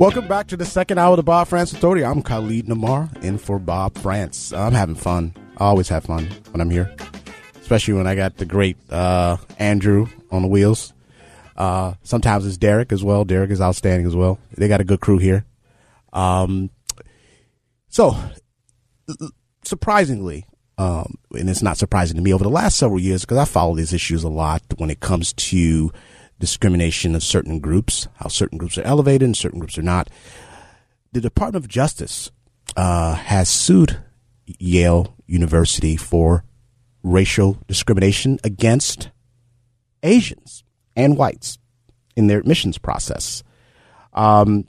Welcome back to the second hour of the Bob Frantz Authority. I'm Khalid Namar, in for Bob Frantz. I'm having fun. I always have fun when I'm here, especially when I got the great uh, Andrew on the wheels. Uh, sometimes it's Derek as well. Derek is outstanding as well. They got a good crew here. Um, so, surprisingly, um, and it's not surprising to me over the last several years because I follow these issues a lot when it comes to discrimination of certain groups, how certain groups are elevated and certain groups are not. The Department of Justice uh, has sued Yale University for racial discrimination against Asians and whites in their admissions process. Um,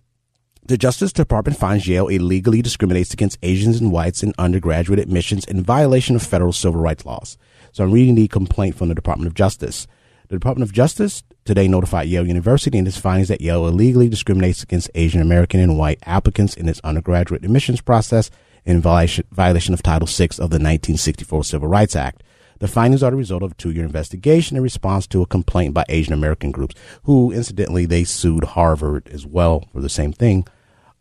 the Justice Department finds Yale illegally discriminates against Asians and whites in undergraduate admissions in violation of federal civil rights laws. So I'm reading the complaint from the Department of Justice. The Department of Justice today notified Yale University in its findings that Yale illegally discriminates against Asian American and white applicants in its undergraduate admissions process in violation, of Title VI of the 1964 Civil Rights Act. The findings are the result of a two-year investigation in response to a complaint by Asian American groups, who incidentally they sued Harvard as well for the same thing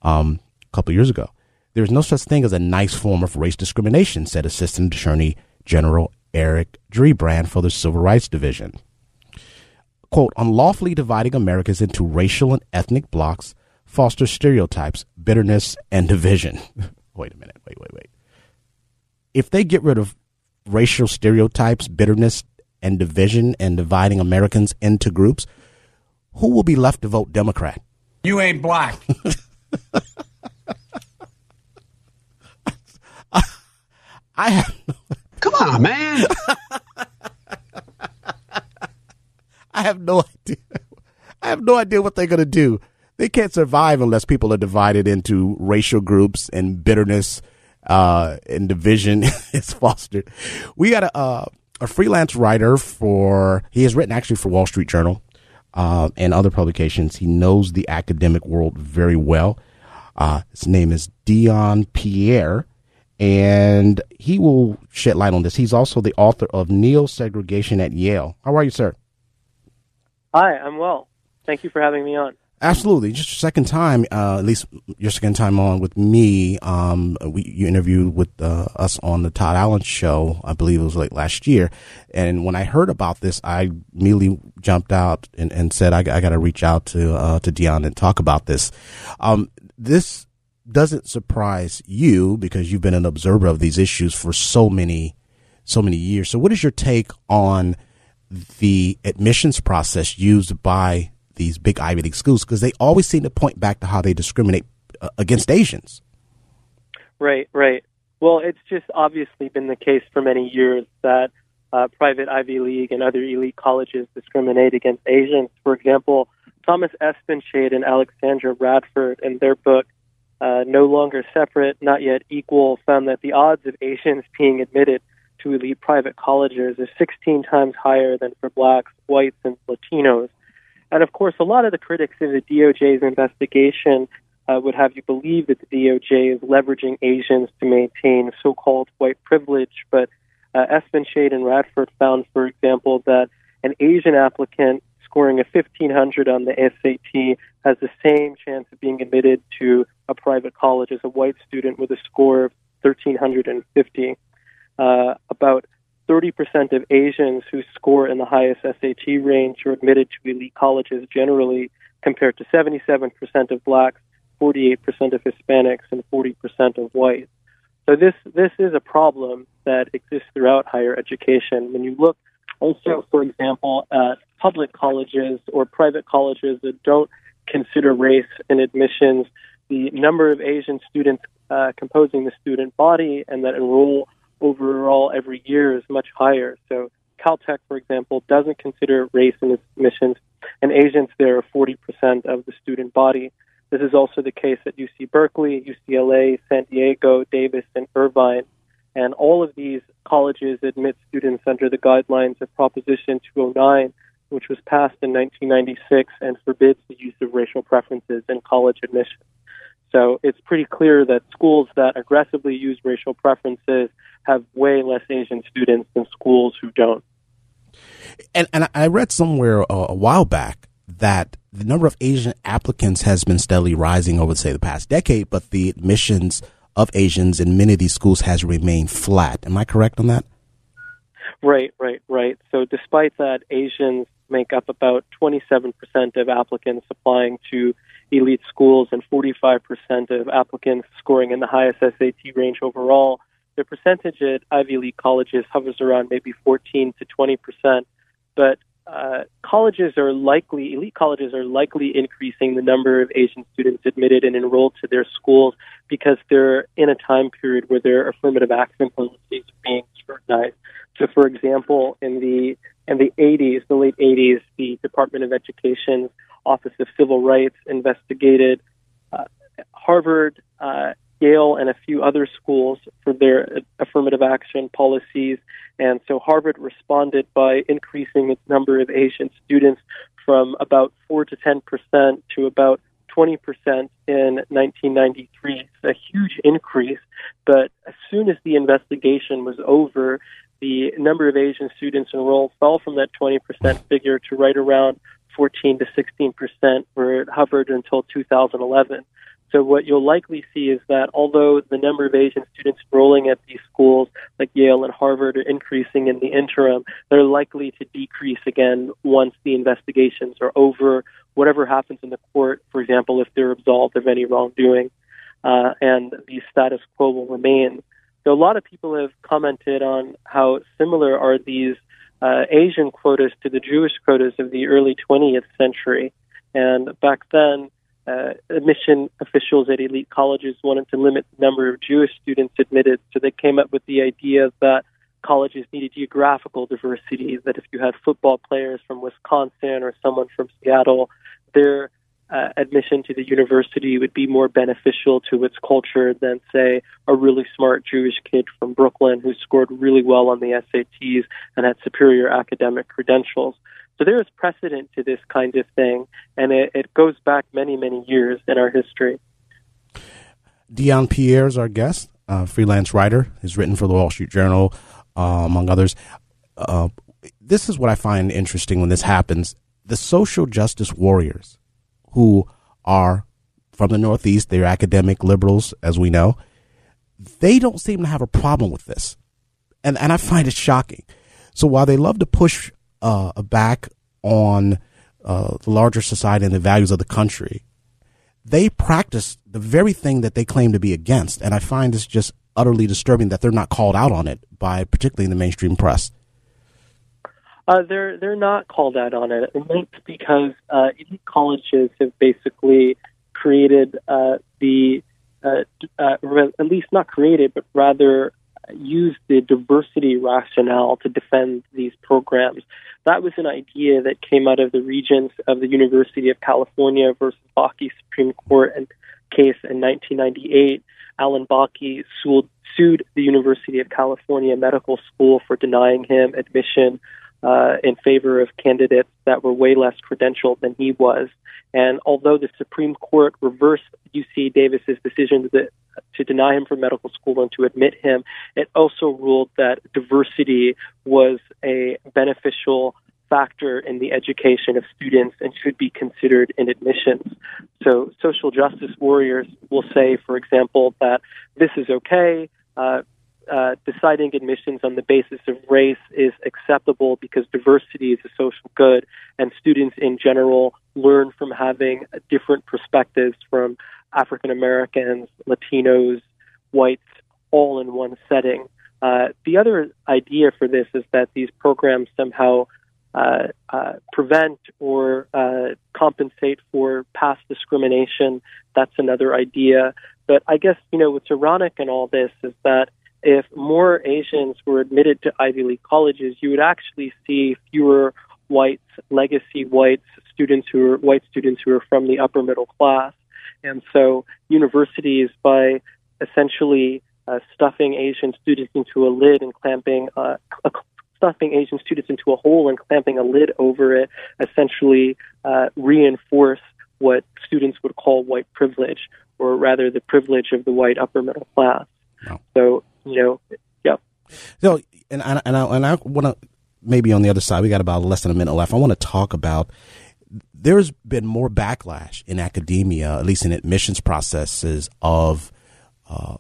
um, a couple years ago. There is no such thing as a nice form of race discrimination, said Assistant Attorney General Eric Dreiband for the Civil Rights Division quote, unlawfully dividing Americans into racial and ethnic blocks fosters stereotypes, bitterness, and division. wait a minute. Wait, wait, wait. If they get rid of racial stereotypes, bitterness, and division and dividing Americans into groups, who will be left to vote Democrat? You ain't black. I, I have. Come on, man. I have no idea. I have no idea what they're going to do. They can't survive unless people are divided into racial groups and bitterness uh, and division is fostered. We got a, uh, a freelance writer for, he has written actually for Wall Street Journal uh, and other publications. He knows the academic world very well. Uh, his name is Dion Pierre, and he will shed light on this. He's also the author of Neo Segregation at Yale. How are you, sir? Hi, I'm well. Thank you for having me on. Absolutely. Just your second time, uh, at least your second time on with me. Um, we, you interviewed with uh, us on the Todd Allen show, I believe it was like last year. And when I heard about this, I immediately jumped out and, and said, I, I got to reach out to, uh, to Dion and talk about this. Um, this doesn't surprise you because you've been an observer of these issues for so many, so many years. So what is your take on the admissions process used by these big Ivy League schools because they always seem to point back to how they discriminate uh, against Asians. Right, right. Well, it's just obviously been the case for many years that uh, private Ivy League and other elite colleges discriminate against Asians. For example, Thomas Espenshade and Alexandra Radford, in their book uh, no longer separate, not yet equal, found that the odds of Asians being admitted to elite private colleges is 16 times higher than for blacks, whites, and Latinos. And of course, a lot of the critics of the DOJ's investigation uh, would have you believe that the DOJ is leveraging Asians to maintain so called white privilege. But uh, Espenshade and Radford found, for example, that an Asian applicant scoring a 1500 on the SAT has the same chance of being admitted to a private college as a white student with a score of 1350. Uh, about 30% of Asians who score in the highest SAT range are admitted to elite colleges generally, compared to 77% of blacks, 48% of Hispanics, and 40% of whites. So this this is a problem that exists throughout higher education. When you look also, for example, at public colleges or private colleges that don't consider race in admissions, the number of Asian students uh, composing the student body and that enroll overall every year is much higher. So Caltech, for example, doesn't consider race in its admissions, and Asians there are 40% of the student body. This is also the case at UC Berkeley, UCLA, San Diego, Davis, and Irvine. And all of these colleges admit students under the guidelines of Proposition 209, which was passed in 1996 and forbids the use of racial preferences in college admissions. So it's pretty clear that schools that aggressively use racial preferences have way less Asian students than schools who don't. And, and I read somewhere a, a while back that the number of Asian applicants has been steadily rising over, say, the past decade, but the admissions of Asians in many of these schools has remained flat. Am I correct on that? Right, right, right. So despite that, Asians make up about 27% of applicants applying to elite schools and 45% of applicants scoring in the highest SAT range overall. The percentage at Ivy League colleges hovers around maybe 14 to 20 percent, but uh, colleges are likely, elite colleges are likely increasing the number of Asian students admitted and enrolled to their schools because they're in a time period where their affirmative action policies are being scrutinized. So, for example, in the in the 80s, the late 80s, the Department of Education's Office of Civil Rights investigated uh, Harvard, uh, Yale, and a few other schools for their affirmative action policies. And so Harvard responded by increasing its number of Asian students from about 4 to 10 percent to about 20 percent in 1993. It's a huge increase, but as soon as the investigation was over, the number of Asian students enrolled fell from that 20% figure to right around 14 to 16 percent, where it hovered until 2011. So what you'll likely see is that although the number of Asian students enrolling at these schools like Yale and Harvard are increasing in the interim, they're likely to decrease again once the investigations are over. Whatever happens in the court, for example, if they're absolved of any wrongdoing, uh, and the status quo will remain. So a lot of people have commented on how similar are these uh, Asian quotas to the Jewish quotas of the early 20th century. And back then, uh, admission officials at elite colleges wanted to limit the number of Jewish students admitted, so they came up with the idea that colleges needed geographical diversity, that if you had football players from Wisconsin or someone from Seattle, their uh, admission to the university would be more beneficial to its culture than, say, a really smart Jewish kid from Brooklyn who scored really well on the SATs and had superior academic credentials. So there is precedent to this kind of thing, and it, it goes back many, many years in our history. Dion Pierre is our guest, uh, freelance writer. He's written for the Wall Street Journal, uh, among others. Uh, this is what I find interesting when this happens. The social justice warriors who are from the Northeast, they're academic liberals, as we know, they don't seem to have a problem with this. And, and I find it shocking. So while they love to push uh, back on uh, the larger society and the values of the country, they practice the very thing that they claim to be against. And I find this just utterly disturbing that they're not called out on it by particularly in the mainstream press. Uh, they're they're not called out on it. And that's because uh, elite colleges have basically created uh, the uh, uh, at least not created, but rather used the diversity rationale to defend these programs. That was an idea that came out of the regents of the University of California versus Bakke Supreme Court in case in 1998, Alan Bakke sued, sued the University of California Medical School for denying him admission uh, in favor of candidates that were way less credentialed than he was. And although the Supreme Court reversed UC Davis's decision to, to deny him from medical school and to admit him, it also ruled that diversity was a beneficial factor in the education of students and should be considered in admissions. So, social justice warriors will say, for example, that this is okay. Uh, uh, deciding admissions on the basis of race is acceptable because diversity is a social good, and students in general learn from having different perspectives from African Americans, Latinos, whites, all in one setting. Uh, the other idea for this is that these programs somehow uh, uh, prevent or uh, compensate for past discrimination. That's another idea. But I guess, you know, what's ironic in all this is that if more Asians were admitted to Ivy League colleges, you would actually see fewer whites, legacy whites, students who are white students who are from the upper middle class. And so universities, by essentially uh, stuffing Asian students into a lid and clamping uh, stuffing Asian students into a hole and clamping a lid over it, essentially uh, reinforce what students would call white privilege, or rather the privilege of the white upper middle class. So you know, yeah. So, and I, and I, and I want to maybe on the other side, we got about less than a minute left. I want to talk about there's been more backlash in academia, at least in admissions processes of uh,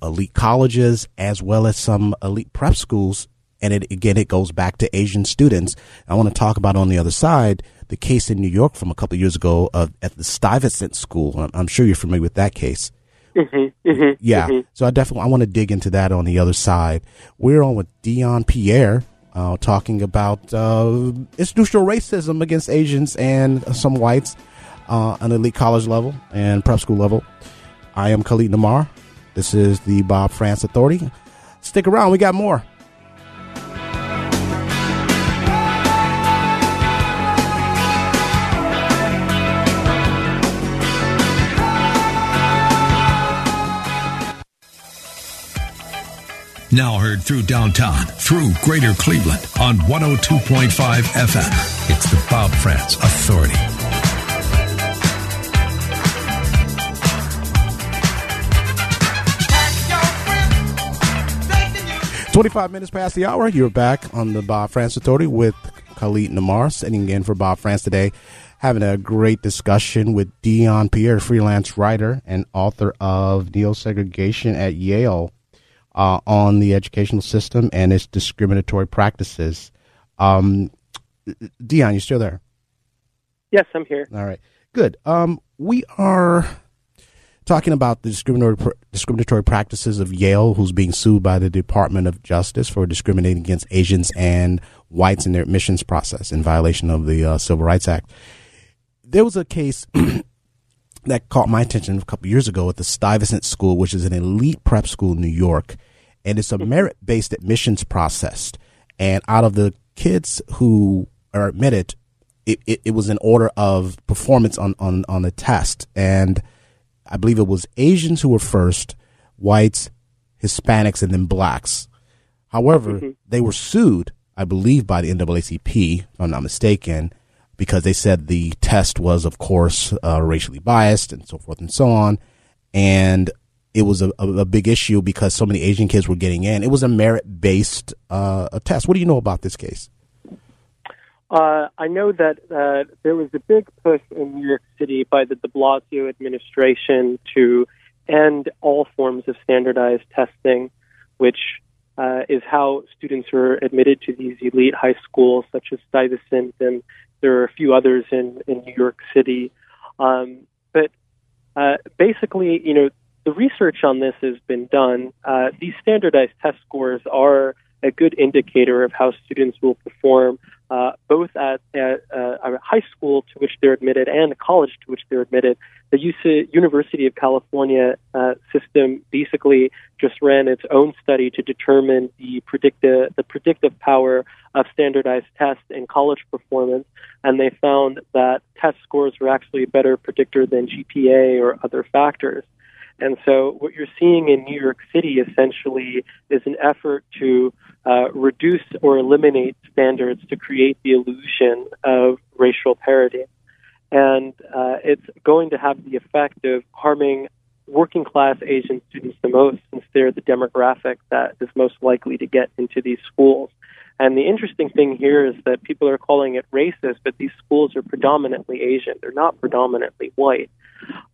elite colleges as well as some elite prep schools. And it, again, it goes back to Asian students. I want to talk about on the other side the case in New York from a couple years ago of, at the Stuyvesant School. I'm, I'm sure you're familiar with that case. Mm-hmm, mm-hmm, yeah. Mm-hmm. So I definitely I want to dig into that on the other side. We're on with Dion Pierre. Uh, talking about uh, institutional racism against Asians and some whites uh, on elite college level and prep school level. I am Khalid Namar. This is the Bob Frantz Authority. Stick around, we got more. Now heard through downtown, through greater Cleveland on 102.5 FM. It's the Bob Frantz Authority. Twenty-five minutes past the hour. You're back on the Bob Frantz Authority with Khalid Namar, sitting in for Bob Frantz today, having a great discussion with Dion Pierre, freelance writer and author of Neo Segregation at Yale uh, on the educational system and its discriminatory practices. Um, Dion, you still there? Yes, I'm here. All right, good. Um, we are talking about the discriminatory discriminatory practices of Yale, who's being sued by the Department of Justice for discriminating against Asians and whites in their admissions process in violation of the uh, Civil Rights Act. There was a case that caught my attention a couple years ago at the Stuyvesant School, which is an elite prep school in New York, and it's a mm-hmm. merit based admissions process. And out of the kids who are admitted, it, it, it, was in order of performance on, on, on the test. And I believe it was Asians who were first, whites, Hispanics, and then blacks. However, mm-hmm. they were sued, I believe, by the NAACP, if I'm not mistaken, because they said the test was, of course, uh, racially biased and so forth and so on. And it was a, a, big issue because so many Asian kids were getting in. It was a merit based uh, test. What do you know about this case? Uh, I know that uh, there was a big push in New York City by the de Blasio administration to end all forms of standardized testing, which uh, is how students are admitted to these elite high schools such as Stuyvesant and there are a few others in, in New York City. Um, but uh, basically, you know, the research on this has been done. Uh, these standardized test scores are a good indicator of how students will perform uh, both at, uh, a high school to which they're admitted and a college to which they're admitted. The UC, University of California uh, system basically just ran its own study to determine the predictive the predictive power of standardized tests in college performance, and they found that test scores were actually a better predictor than GPA or other factors. And so, what you're seeing in New York City essentially is an effort to uh, reduce or eliminate standards to create the illusion of racial parity. And uh, it's going to have the effect of harming working class Asian students the most since they're the demographic that is most likely to get into these schools. And the interesting thing here is that people are calling it racist, but these schools are predominantly Asian. They're not predominantly white.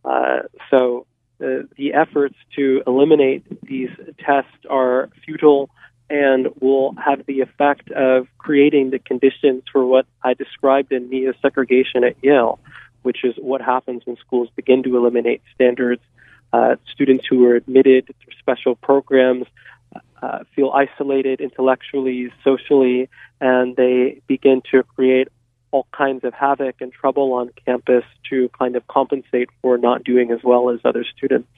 Uh, so uh, the efforts to eliminate these tests are futile and will have the effect of creating the conditions for what I described in neo segregation at Yale, which is what happens when schools begin to eliminate standards. Uh, students who are admitted through special programs uh, feel isolated intellectually, socially, and they begin to create all kinds of havoc and trouble on campus to kind of compensate for not doing as well as other students.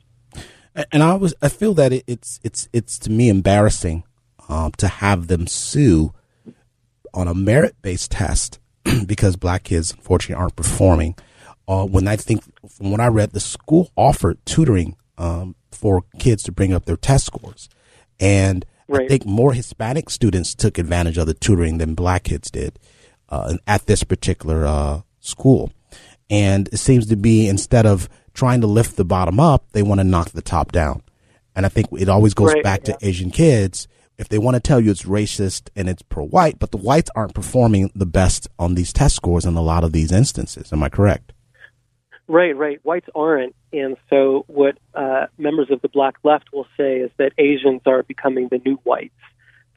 And I was I feel that it, it's it's it's to me embarrassing um, to have them sue on a merit based test because black kids unfortunately aren't performing. Uh, when I think from what I read, the school offered tutoring um, for kids to bring up their test scores, and right. I think more Hispanic students took advantage of the tutoring than black kids did uh, at this particular uh, school. And it seems to be instead of trying to lift the bottom up, they want to knock the top down. And I think it always goes right, back yeah. to Asian kids. If they want to tell you it's racist and it's pro white, but the whites aren't performing the best on these test scores in a lot of these instances. Am I correct? Right, right. Whites aren't. And so, what uh, members of the black left will say is that Asians are becoming the new whites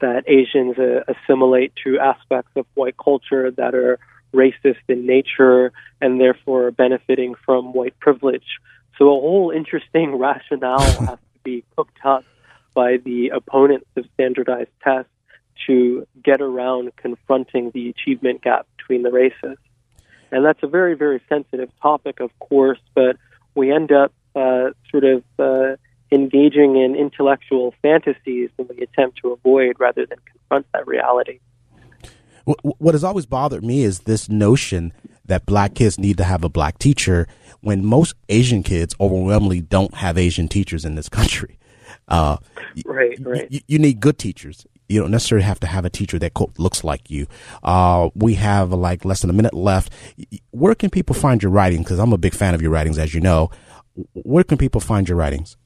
that Asians uh, assimilate to aspects of white culture that are racist in nature and therefore benefiting from white privilege. So a whole interesting rationale has to be cooked up by the opponents of standardized tests to get around confronting the achievement gap between the races. And that's a very, very sensitive topic, of course, but we end up uh, sort of uh, engaging in intellectual fantasies that we attempt to avoid rather than confront that reality. What has always bothered me is this notion that black kids need to have a black teacher when most Asian kids overwhelmingly don't have Asian teachers in this country. Uh, right, right. You, you, need good teachers. You don't necessarily have to have a teacher that quote, looks like you. Uh, we have like less than a minute left. Where can people find your writing? Because I'm a big fan of your writings, as you know. Where can people find your writings?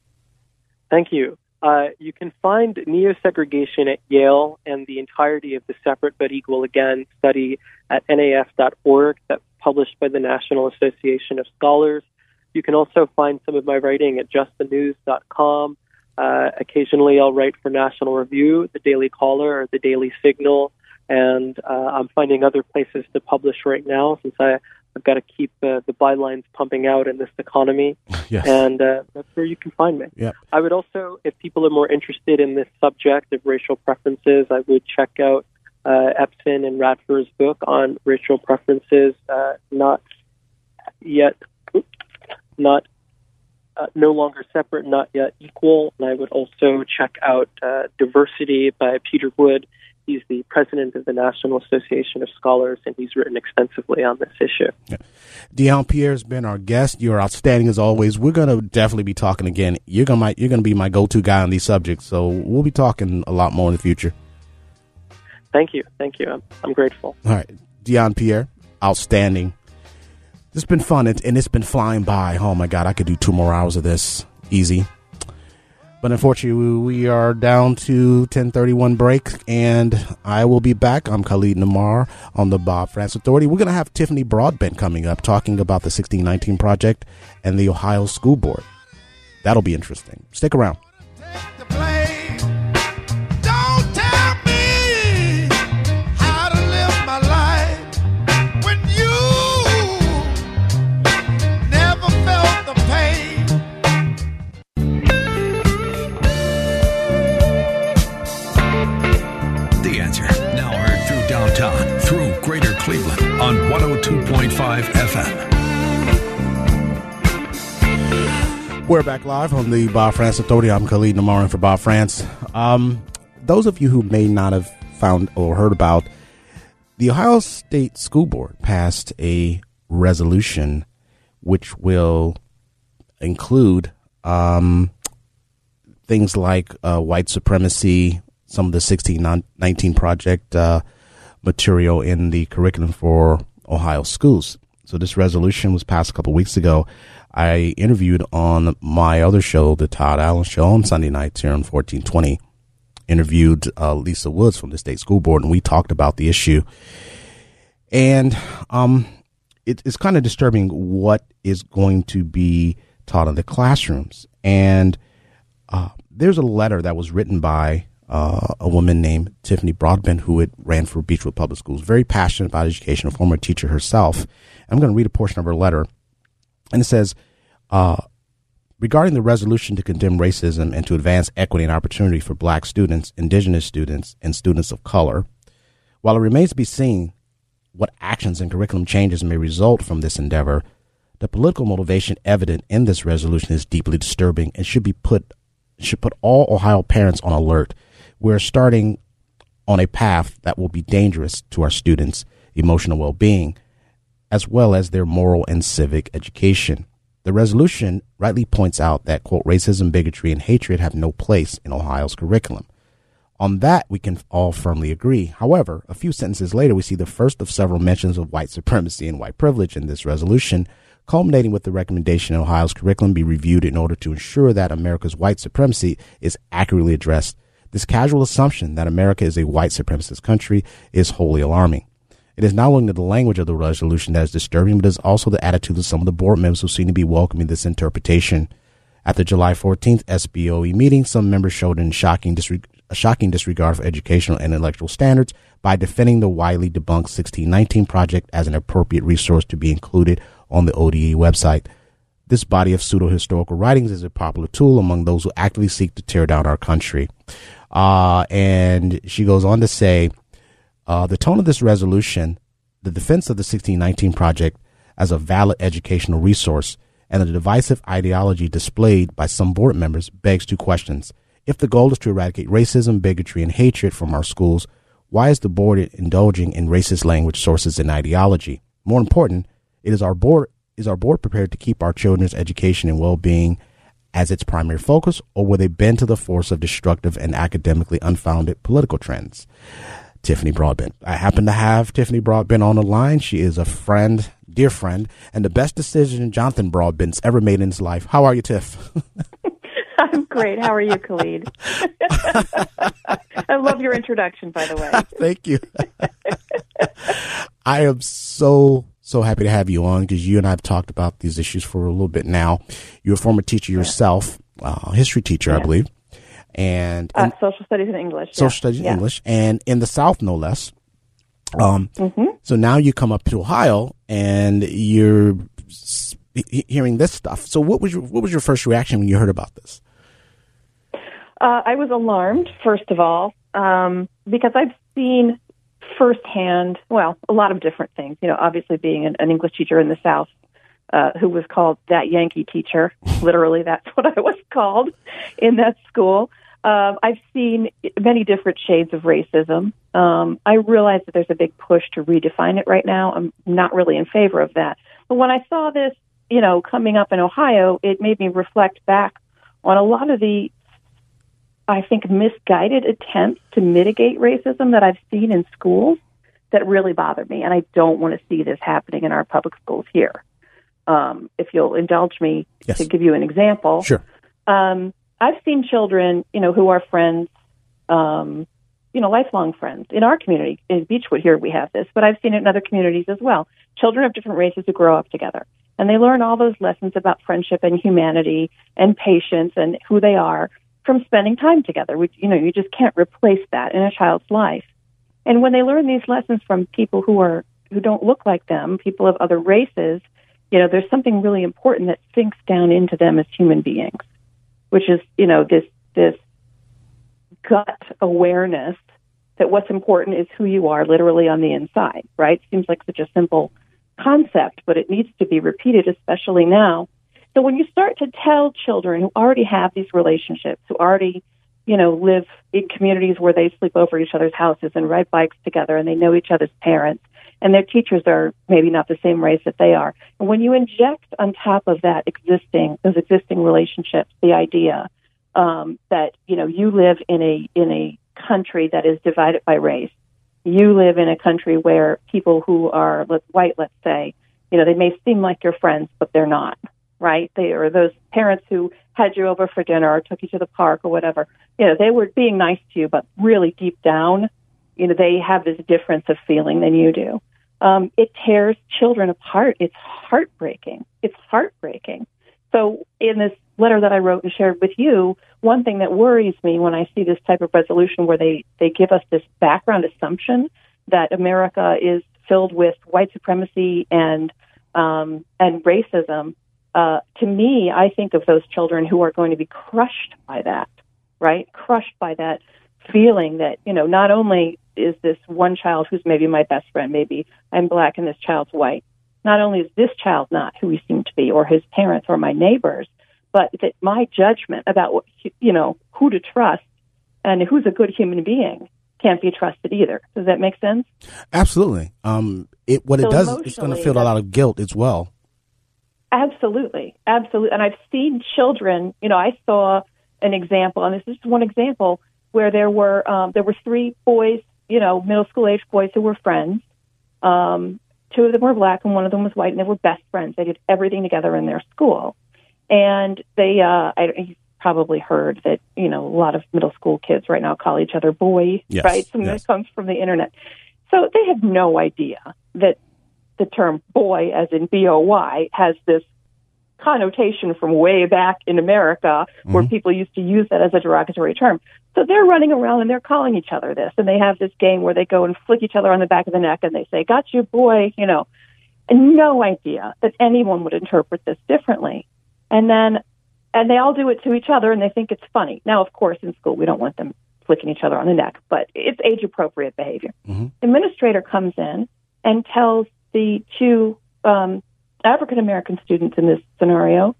Thank you. Uh, you can find neo-segregation at Yale and the entirety of the Separate but Equal Again study at nas.org that's published by the National Association of Scholars. You can also find some of my writing at justthenews.com. Uh, occasionally, I'll write for National Review, the Daily Caller, or the Daily Signal, and uh, I'm finding other places to publish right now since I I've got to keep uh, the bylines pumping out in this economy. Yes. And uh, that's where you can find me. Yep. I would also, if people are more interested in this subject of racial preferences, I would check out uh, Espenshade and Radford's book on racial preferences, uh, not yet, not uh, no longer separate, not yet equal. And I would also check out uh, Diversity by Peter Wood He's the president of the National Association of Scholars, and he's written extensively on this issue. Yeah. Dion Pierre has been our guest. You're outstanding as always. We're going to definitely be talking again. You're going to you're going to be my go-to guy on these subjects, so we'll be talking a lot more in the future. Thank you, thank you. I'm, I'm grateful. All right, Dion Pierre, outstanding. It's been fun, and it's been flying by. Oh my God, I could do two more hours of this easy. But unfortunately, we are down to 1031 break, and I will be back. I'm Khalid Namar on the Bob Frantz Authority. We're going to have Tiffany Broadbent coming up talking about the 1619 Project and the Ohio School Board. That'll be interesting. Stick around. 102.5 FM. We're back live on the Bob Frantz Authority. I'm Khalid Namarin for Bob Frantz. Um, those of you who may not have found or heard about, the Ohio State School Board passed a resolution which will include um, things like uh, white supremacy, some of the 1619 project uh, material in the curriculum for Ohio schools. So this resolution was passed a couple weeks ago. I interviewed on my other show, the Todd Allen Show, on Sunday nights here on 1420. Interviewed uh, Lisa Woods from the state school board, and we talked about the issue. And um, it, it's kind of disturbing what is going to be taught in the classrooms. And uh, there's a letter that was written by uh, a woman named Tiffany Broadbent, who had ran for Beachwood Public Schools, very passionate about education, a former teacher herself. I'm going to read a portion of her letter. And it says, uh, regarding the resolution to condemn racism and to advance equity and opportunity for black students, indigenous students, and students of color, while it remains to be seen what actions and curriculum changes may result from this endeavor, the political motivation evident in this resolution is deeply disturbing and should be put should put all Ohio parents on alert. We're starting on a path that will be dangerous to our students' emotional well-being as well as their moral and civic education. The resolution rightly points out that, quote, racism, bigotry, and hatred have no place in Ohio's curriculum. On that, we can all firmly agree. However, a few sentences later, we see the first of several mentions of white supremacy and white privilege in this resolution, culminating with the recommendation Ohio's curriculum be reviewed in order to ensure that America's white supremacy is accurately addressed. This casual assumption that America is a white supremacist country is wholly alarming. It is not only the language of the resolution that is disturbing, but it is also the attitude of some of the board members who seem to be welcoming this interpretation. At the July 14th SBOE meeting, some members showed a shocking, disreg- a shocking disregard for educational and intellectual standards by defending the widely debunked 1619 project as an appropriate resource to be included on the ODE website. This body of pseudo historical writings is a popular tool among those who actively seek to tear down our country. Uh, and she goes on to say, uh, the tone of this resolution, the defense of the 1619 Project as a valid educational resource, and the divisive ideology displayed by some board members begs two questions. If the goal is to eradicate racism, bigotry, and hatred from our schools, why is the board indulging in racist language, sources, and ideology? More important, it is our board is our board prepared to keep our children's education and well-being as its primary focus, or will they bend to the force of destructive and academically unfounded political trends? Tiffany Broadbent. I happen to have Tiffany Broadbent on the line. She is a friend, dear friend, and the best decision Jonathan Broadbent's ever made in his life. How are you, Tiff? I'm great. How are you, Khalid? I love your introduction, by the way. Thank you. I am so so happy to have you on because you and I have talked about these issues for a little bit now. You're a former teacher yourself, uh, history teacher. I believe and uh, social studies in English. Social studies in yeah. English, and in the South, no less. Um, mm-hmm. So now you come up to Ohio, and you're hearing this stuff. So what was your what was your first reaction when you heard about this? Uh, I was alarmed, first of all, um, because I've seen firsthand, well, a lot of different things. You know, obviously being an, an English teacher in the South, uh, who was called that Yankee teacher. Literally, that's what I was called in that school. Um, I've seen many different shades of racism. Um, I realize that there's a big push to redefine it right now. I'm not really in favor of that. But when I saw this, you know, coming up in Ohio, it made me reflect back on a lot of the, I think, misguided attempts to mitigate racism that I've seen in schools that really bother me. And I don't want to see this happening in our public schools here. Um, if you'll indulge me yes. to give you an example. Sure. Um, I've seen children, you know, who are friends, um, you know, lifelong friends in our community. In Beachwood here, we have this, but I've seen it in other communities as well. Children of different races who grow up together, and they learn all those lessons about friendship and humanity and patience and who they are from spending time together. Which you know, you just can't replace that in a child's life. And when they learn these lessons from people who are who don't look like them, people of other races, you know, there's something really important that sinks down into them as human beings which is you know this this gut awareness that what's important is who you are literally on the inside right seems like such a simple concept, but it needs to be repeated, especially now. So when you start to tell children who already have these relationships, who already, you know, live in communities where they sleep over each other's houses and ride bikes together and they know each other's parents and their teachers are maybe not the same race that they are. And when you inject on top of that existing, those existing relationships, the idea um, that, you know, you live in a, in a country that is divided by race. You live in a country where people who are white, let's say, you know, they may seem like your friends, but they're not right? They are those parents who had you over for dinner or took you to the park or whatever. You know, they were being nice to you, but really deep down, you know, they have this difference of feeling than you do. Um, it tears children apart. It's heartbreaking. It's heartbreaking. So in this letter that I wrote and shared with you, one thing that worries me when I see this type of resolution where they, they give us this background assumption that America is filled with white supremacy and um, and racism uh, to me, I think of those children who are going to be crushed by that, right? Crushed by that feeling that, you know, not only is this one child who's maybe my best friend, maybe I'm black and this child's white. Not only is this child not who he seemed to be, or his parents, or my neighbors, but that my judgment about what, you know, who to trust and who's a good human being can't be trusted either. Does that make sense? Absolutely. Um, it what so it does, it's going to feel a lot of guilt as well. Absolutely, absolutely. And I've seen children. You know, I saw an example, and this is one example where there were um, there were three boys, you know, middle school age boys who were friends. Um, two of them were black, and one of them was white, and they were best friends. They did everything together in their school, and they. Uh, I, you probably heard that you know a lot of middle school kids right now call each other boy, yes, right? Something yes. that comes from the internet. So they have no idea that the term boy, as in B O Y, has this connotation from way back in America where mm-hmm. people used to use that as a derogatory term. So they're running around and they're calling each other this. And they have this game where they go and flick each other on the back of the neck and they say, Got you, boy, you know. And no idea that anyone would interpret this differently. And then, and they all do it to each other and they think it's funny. Now, of course, in school, we don't want them flicking each other on the neck, but it's age appropriate behavior. Mm-hmm. Administrator comes in and tells the two um, African American students in this scenario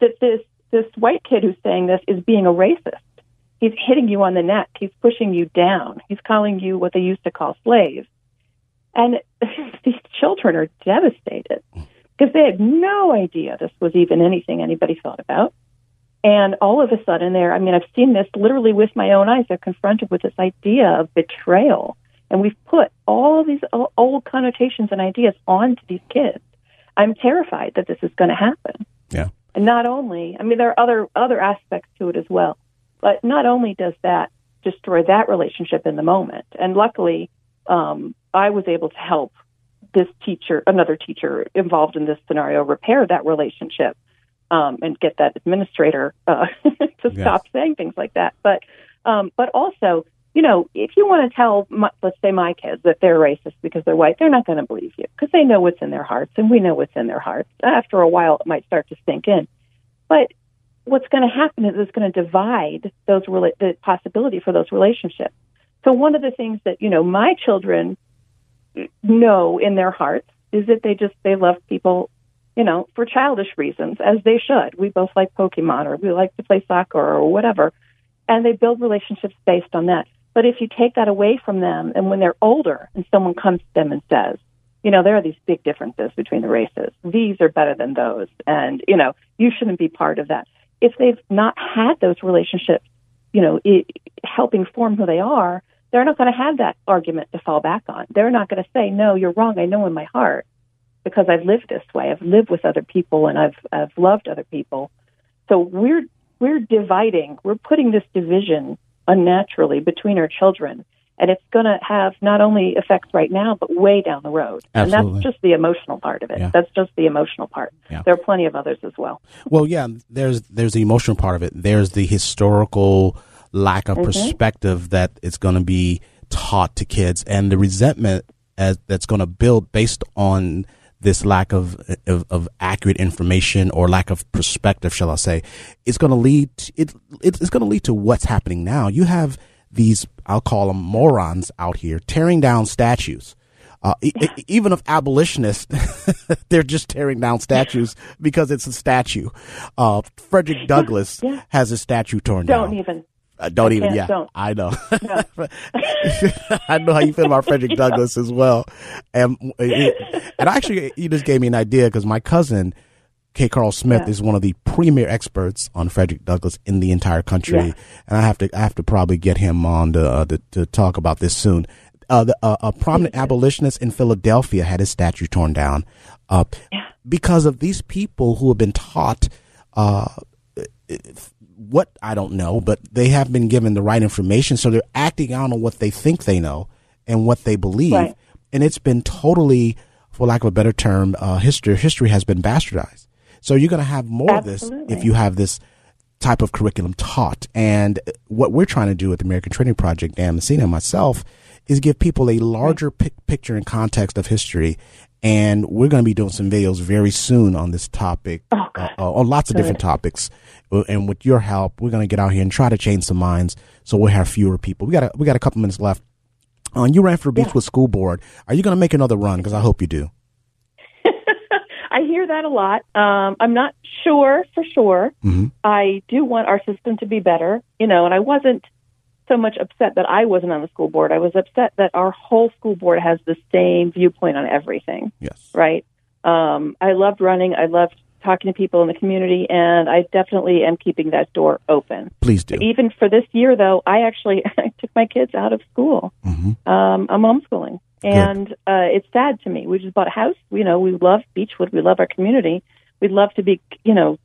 that this this white kid who's saying this is being a racist. He's hitting you on the neck. He's pushing you down. He's calling you what they used to call slaves. And these children are devastated because they had no idea this was even anything anybody thought about. And all of a sudden, they're, I mean, I've seen this literally with my own eyes. They're confronted with this idea of betrayal and we've put all of these old connotations and ideas onto these kids. I'm terrified that this is going to happen. Yeah. And not only, I mean, there are other other aspects to it as well. But not only does that destroy that relationship in the moment, and luckily, um, I was able to help this teacher, another teacher involved in this scenario, repair that relationship um, and get that administrator uh, to yes. stop saying things like that. But um, but also you know, if you want to tell, my, let's say my kids that they're racist because they're white, they're not going to believe you because they know what's in their hearts, and we know what's in their hearts. After a while, it might start to sink in. But what's going to happen is it's going to divide those rela- the possibility for those relationships. So one of the things that you know my children know in their hearts is that they just they love people, you know, for childish reasons, as they should. We both like Pokemon, or we like to play soccer, or whatever, and they build relationships based on that. But if you take that away from them, and when they're older, and someone comes to them and says, you know, there are these big differences between the races. These are better than those, and you know, you shouldn't be part of that. If they've not had those relationships, you know, it, helping form who they are, they're not going to have that argument to fall back on. They're not going to say, "No, you're wrong. I know in my heart because I've lived this way. I've lived with other people and I've I've loved other people." So we're we're dividing. We're putting this division unnaturally between our children. And it's going to have not only effects right now, but way down the road. Absolutely. And that's just the emotional part of it. Yeah. That's just the emotional part. Yeah. There are plenty of others as well. Well, yeah, there's there's the emotional part of it. There's the historical lack of mm-hmm. perspective that is going to be taught to kids, and the resentment as, that's going to build based on this lack of, of, of accurate information or lack of perspective, shall I say, it's going to lead to, it it's going to lead to what's happening now. You have these I'll call them morons out here tearing down statues Uh, e- e- even of abolitionists, they're just tearing down statues because it's a statue. Uh, Frederick Douglass yeah. has a statue torn Don't down. even. Uh, don't I even. Yeah, don't. I know. I know how you feel about Frederick Douglass as well, and and actually, you just gave me an idea because my cousin. K. Carl Smith Yeah. is one of the premier experts on Frederick Douglass in the entire country, Yeah. and I have to I have to probably get him on to uh, to, to talk about this soon. Uh, the, uh, a prominent abolitionist in Philadelphia had his statue torn down uh, because of these people who have been taught uh, what I don't know, but they have been given the right information, so they're acting out on what they think they know and what they believe, Right. and it's been totally, for lack of a better term, uh, history history has been bastardized. So you're going to have more of this if you have this type of curriculum taught. And what we're trying to do at the American Training Project, Dan Messina and myself, is give people a larger pic- picture and context of history. And we're going to be doing some videos very soon on this topic, Oh, uh, uh, on lots of different topics. Uh, And with your help, we're going to get out here and try to change some minds, so we'll have fewer people. We got a, we got a couple minutes left. Uh, you ran for Beachwood School Board. Are you going to make another run? Because I hope you do. I hear that a lot. Um, I'm not sure for sure. hmm I do want our system to be better, you know, and I wasn't so much upset that I wasn't on the school board. I was upset that our whole school board has the same viewpoint on everything, Yes. right? Um, I loved running. I loved talking to people in the community, and I definitely am keeping that door open. Please do. Even for this year, though, I actually I took my kids out of school. hmm Um, I'm homeschooling, and uh, it's sad to me. We just bought a house. You know, we love Beachwood. We love our community. We'd love to be, you know,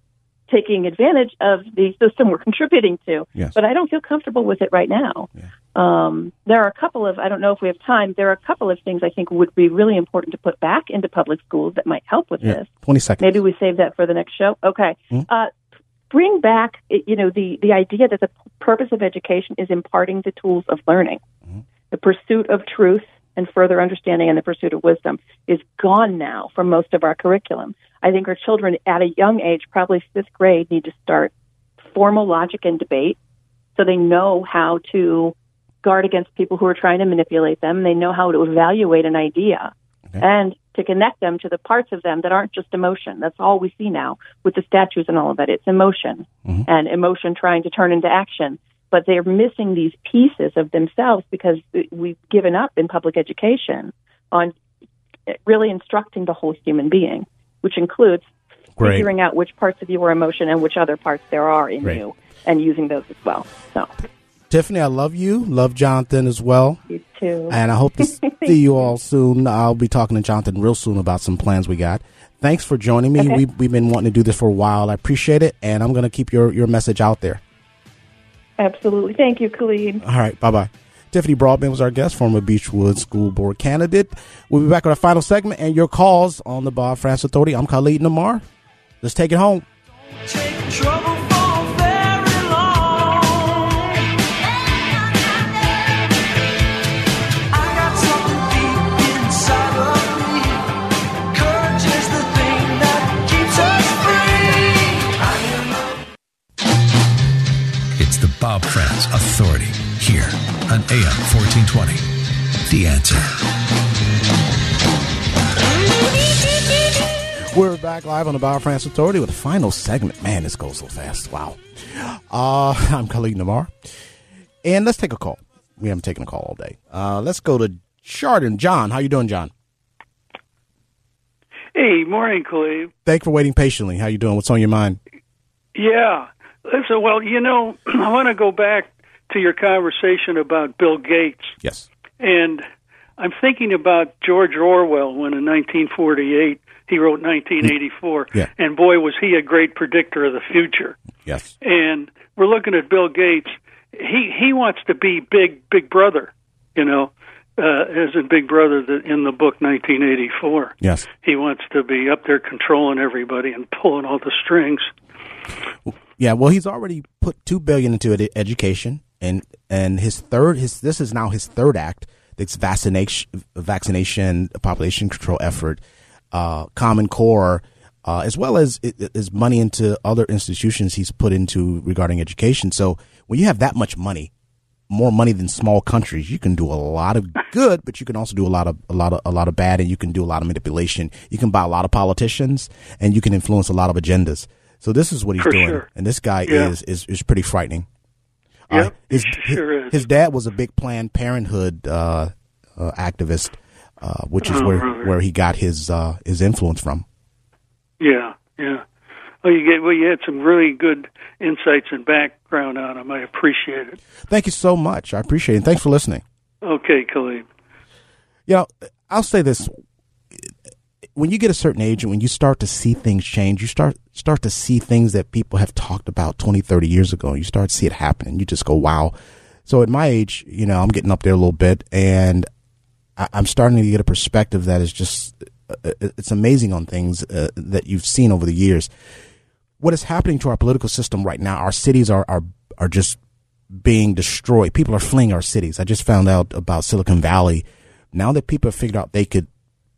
taking advantage of the system we're contributing to. Yes. But I don't feel comfortable with it right now. Yeah. Um, there are a couple of, I don't know if we have time, there are a couple of things I think would be really important to put back into public schools that might help with Yeah. this. 20 seconds. Maybe we save that for the next show. Okay. Hmm. Uh, bring back, you know, the, the idea that the purpose of education is imparting the tools of learning. Mm-hmm. The pursuit of truth and further understanding and the pursuit of wisdom is gone now from most of our curriculum. I think our children at a young age, probably fifth grade, need to start formal logic and debate so they know how to guard against people who are trying to manipulate them. They know how to evaluate an idea Okay. and to connect them to the parts of them that aren't just emotion. That's all we see now with the statues and all of that. It's emotion Mhm. and emotion trying to turn into action. But they're missing these pieces of themselves because we've given up in public education on really instructing the whole human being, which includes Great. figuring out which parts of you are emotion and which other parts there are in Great. you and using those as well. So, Tiffany, I love you. Love Jonathan as well. you too. And I hope to see you all soon. I'll be talking to Jonathan real soon about some plans we got. Thanks for joining me. Okay. We, we've been wanting to do this for a while. I appreciate it. And I'm going to keep your, your message out there. Absolutely. Thank you, Khalid. All right. Bye bye. Tiffany Broadbent was our guest, former Beachwood School Board candidate. We'll be back with our final segment and your calls on the Bob Frantz Authority. I'm Khalid Namar. Let's take it home. Bob Frantz Authority here on AM 1420. The answer. We're back live on the Bob Frantz Authority with the final segment. Man, this goes so fast. Wow. Uh, I'm Khalid Namar. And let's take a call. We haven't taken a call all day. Uh, let's go to Chardon. John, how you doing, John? Hey, morning, Cleve. Thank you for waiting patiently. How you doing? What's on your mind? Yeah. Listen, well, you know, I want to go back to your conversation about Bill Gates. Yes. And I'm thinking about George Orwell when in 1948 he wrote 1984. Yeah. And boy, was he a great predictor of the future. Yes. And we're looking at Bill Gates. He he wants to be big big brother, you know, uh, as in Big Brother the, in the book 1984. Yes. He wants to be up there controlling everybody and pulling all the strings. Yeah, well, he's already put two billion into ed- education, and and his third, his this is now his third act. This vaccination, vaccination, population control effort, uh, Common Core, uh, as well as his money into other institutions he's put into regarding education. So when you have that much money, more money than small countries. You can do a lot of good, but you can also do a lot of a lot of a lot of bad, and you can do a lot of manipulation. You can buy a lot of politicians, and you can influence a lot of agendas. So this is what he's For doing, sure. and this guy Yeah. is is is pretty frightening. Yep, Uh, his, sure his, is. his dad was a big Planned Parenthood uh, uh, activist, uh, which is Oh, where where he got his uh, his influence from. Yeah, yeah. Well, you get well. You had some really good insights and background on him. I appreciate it. Thank you so much. I appreciate it. And thanks for listening. Okay, Khalid. You know, I'll say this: when you get a certain age and when you start to see things change, you start start to see things that people have talked about 20, 30 years ago. And you start to see it happen, and you just go, "Wow!" So at my age, you know, I'm getting up there a little bit, and I, I'm starting to get a perspective that is just uh, it's amazing on things uh, that you've seen over the years. What is happening to our political system right now? Our cities are are are just being destroyed. People are fleeing our cities. I just found out about Silicon Valley. Now that people have figured out they could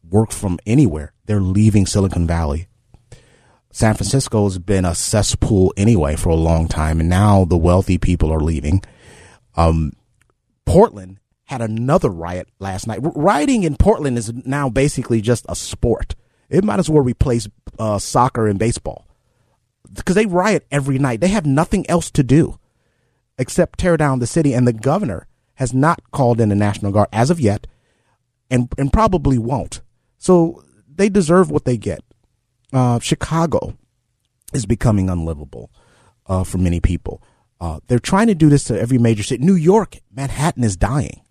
work from anywhere, they're leaving Silicon Valley. San Francisco has been a cesspool anyway for a long time, and now the wealthy people are leaving. Um, Portland had another riot last night. Rioting in Portland is now basically just a sport. It might as well replace uh, soccer and baseball because they riot every night. They have nothing else to do except tear down the city, and the governor has not called in the National Guard as of yet, and and probably won't. So they deserve what they get. Uh, Chicago is becoming unlivable uh, for many people. Uh, they're trying to do this to every major city. New York, Manhattan is dying.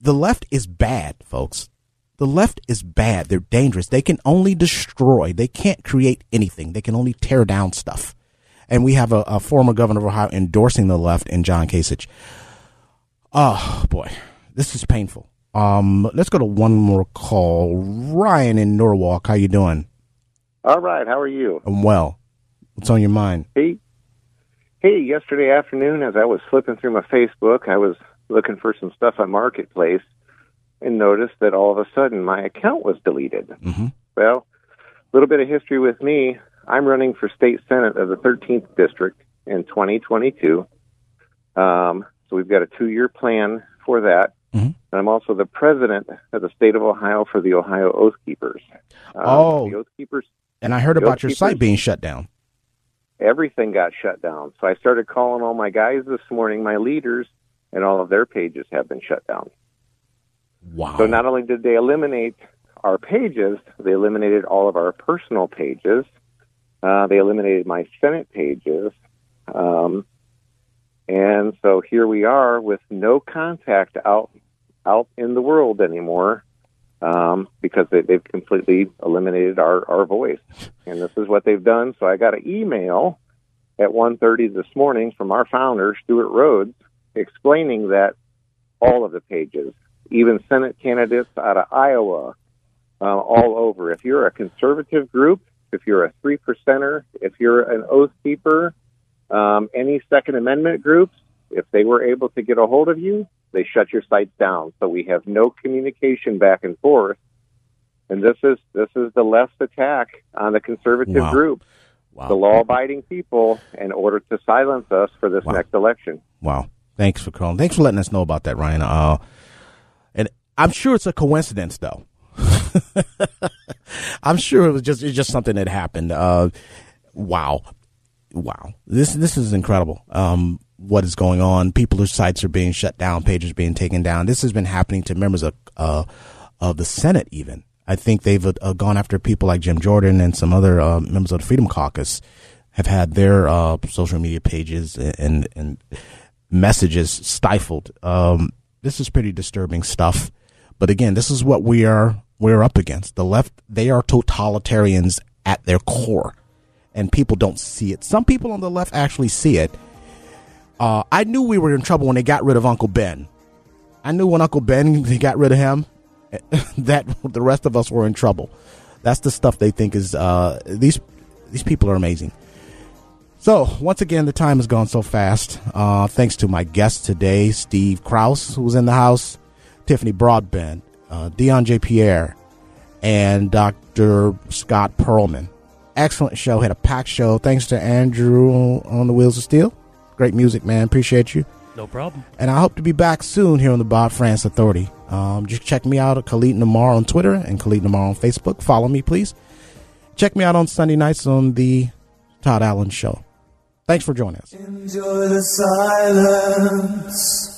The left is bad, folks. The left is bad. They're dangerous. They can only destroy. They can't create anything. They can only tear down stuff. And we have a, a former governor of Ohio endorsing the left in John Kasich. Oh boy, this is painful. Um, let's go to one more call. Ryan in Norwalk, how you doing? All right, how are you? I'm well. What's on your mind? Hey, hey. Yesterday afternoon, as I was flipping through my Facebook, I was looking for some stuff on Marketplace, and noticed that all of a sudden my account was deleted. Mhm. Well, a little bit of history with me. I'm running for state senate of the 13th district in 2022. Um, so we've got a two-year plan for that. And I'm also the president of the state of Ohio for the Ohio Oath Keepers. Um, Oh. the Oath Keepers And I heard about your Keepers. site being shut down. everything got shut down. So I started calling all my guys this morning, my leaders, and all of their pages have been shut down. Wow. So not only did they eliminate our pages, they eliminated all of our personal pages. Uh, they eliminated my Senate pages. Um, and so here we are with no contact out out in the world anymore um, because they, they've completely eliminated our, our voice. And this is what they've done. So I got an email at 1.30 this morning from our founder, Stewart Rhodes, explaining that all of the pages, even Senate candidates out of Iowa, uh, all over. If you're a conservative group, if you're a three percenter, if you're an oath keeper, um, any Second Amendment groups, if they were able to get a hold of you, they shut your sites down. So we have no communication back and forth. And this is this is the left's attack on the conservative Wow. group, Wow. the law-abiding people, in order to silence us for this Wow. next election. Wow. Thanks for calling. Thanks for letting us know about that, Ryan. Uh, and I'm sure it's a coincidence, though. I'm sure it was just it's just something that happened. Uh, wow, wow. This this is incredible. Um, what is going on? People's sites are being shut down, pages being taken down. This has been happening to members of uh, of the Senate. Even I think they've uh, gone after people like Jim Jordan and some other uh, members of the Freedom Caucus have had their uh, social media pages and and messages stifled. Um, this is pretty disturbing stuff. But again, this is what we are we're up against. The left they are totalitarians at their core, and people don't see it. Some people on the left actually see it. Uh, I knew we were in trouble when they got rid of Uncle Ben. I knew when Uncle Ben they got rid of him that the rest of us were in trouble. That's the stuff they think is uh, these these people are amazing. So once again, the time has gone so fast. Uh, thanks to my guest today, Steve Kraus, who was in the house, Tiffany Broadbent, uh, Dion J. Pierre, and Dr. Scott Perlman. Excellent show. Had a packed show. Thanks to Andrew on the Wheels of Steel. Great music, man. Appreciate you. No problem. And I hope to be back soon here on the Bob Frantz Authority. Um, just check me out at Khalid Namar on Twitter and Khalid Namar on Facebook. Follow me, please. Check me out on Sunday nights on the Todd Allen Show. Thanks for joining us. Enjoy the silence.